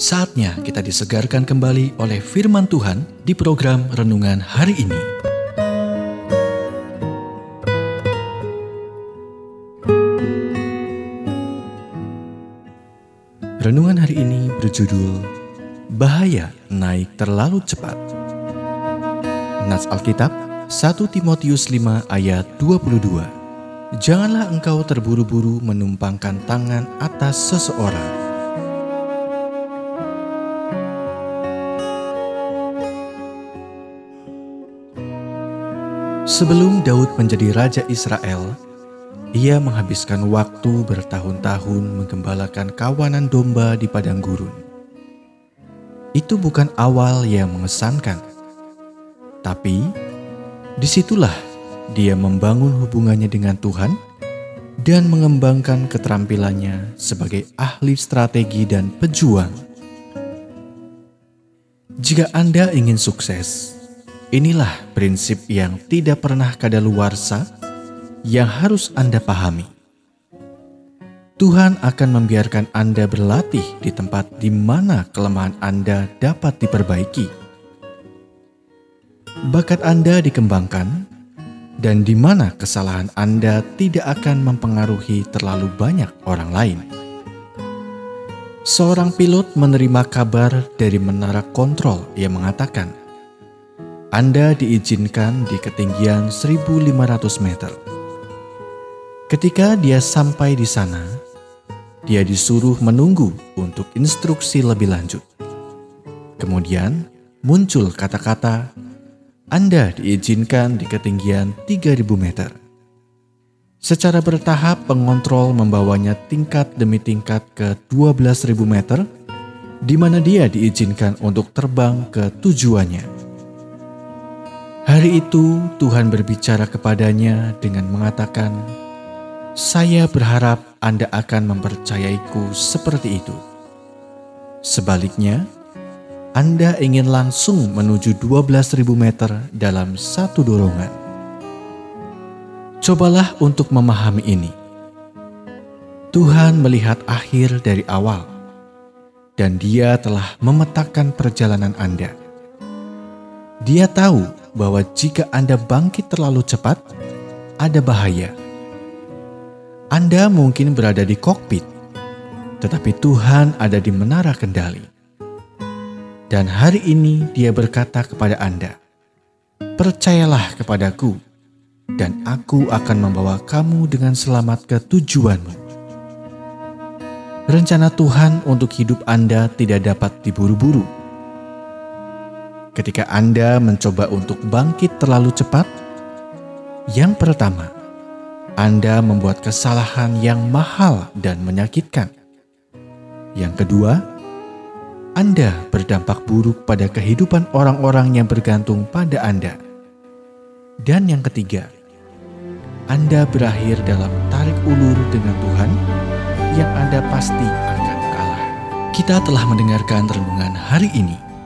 Saatnya kita disegarkan kembali oleh firman Tuhan di program renungan hari ini. Renungan hari ini berjudul Bahaya Naik Terlalu Cepat. Nats Alkitab 1 Timotius 5 ayat 22. Janganlah engkau terburu-buru menumpangkan tangan atas seseorang Sebelum Daud menjadi raja Israel, ia menghabiskan waktu bertahun-tahun menggembalakan kawanan domba di padang gurun. Itu bukan awal yang mengesankan, tapi di situlah dia membangun hubungannya dengan Tuhan dan mengembangkan keterampilannya sebagai ahli strategi dan pejuang. Jika Anda ingin sukses, Inilah prinsip yang tidak pernah kadaluarsa yang harus Anda pahami. Tuhan akan membiarkan Anda berlatih di tempat di mana kelemahan Anda dapat diperbaiki. Bakat Anda dikembangkan dan di mana kesalahan Anda tidak akan mempengaruhi terlalu banyak orang lain. Seorang pilot menerima kabar dari menara kontrol yang mengatakan anda diizinkan di ketinggian 1500 meter. Ketika dia sampai di sana, dia disuruh menunggu untuk instruksi lebih lanjut. Kemudian muncul kata-kata, Anda diizinkan di ketinggian 3000 meter. Secara bertahap pengontrol membawanya tingkat demi tingkat ke 12.000 meter, di mana dia diizinkan untuk terbang ke tujuannya. Hari itu Tuhan berbicara kepadanya dengan mengatakan, "Saya berharap Anda akan mempercayaiku seperti itu." Sebaliknya, Anda ingin langsung menuju 12.000 meter dalam satu dorongan. Cobalah untuk memahami ini. Tuhan melihat akhir dari awal, dan Dia telah memetakan perjalanan Anda. Dia tahu bahwa jika Anda bangkit terlalu cepat, ada bahaya. Anda mungkin berada di kokpit, tetapi Tuhan ada di menara kendali. Dan hari ini Dia berkata kepada Anda, "Percayalah kepadaku, dan Aku akan membawa kamu dengan selamat ke tujuanmu." Rencana Tuhan untuk hidup Anda tidak dapat diburu-buru ketika Anda mencoba untuk bangkit terlalu cepat? Yang pertama, Anda membuat kesalahan yang mahal dan menyakitkan. Yang kedua, Anda berdampak buruk pada kehidupan orang-orang yang bergantung pada Anda. Dan yang ketiga, Anda berakhir dalam tarik ulur dengan Tuhan yang Anda pasti akan kalah. Kita telah mendengarkan renungan hari ini.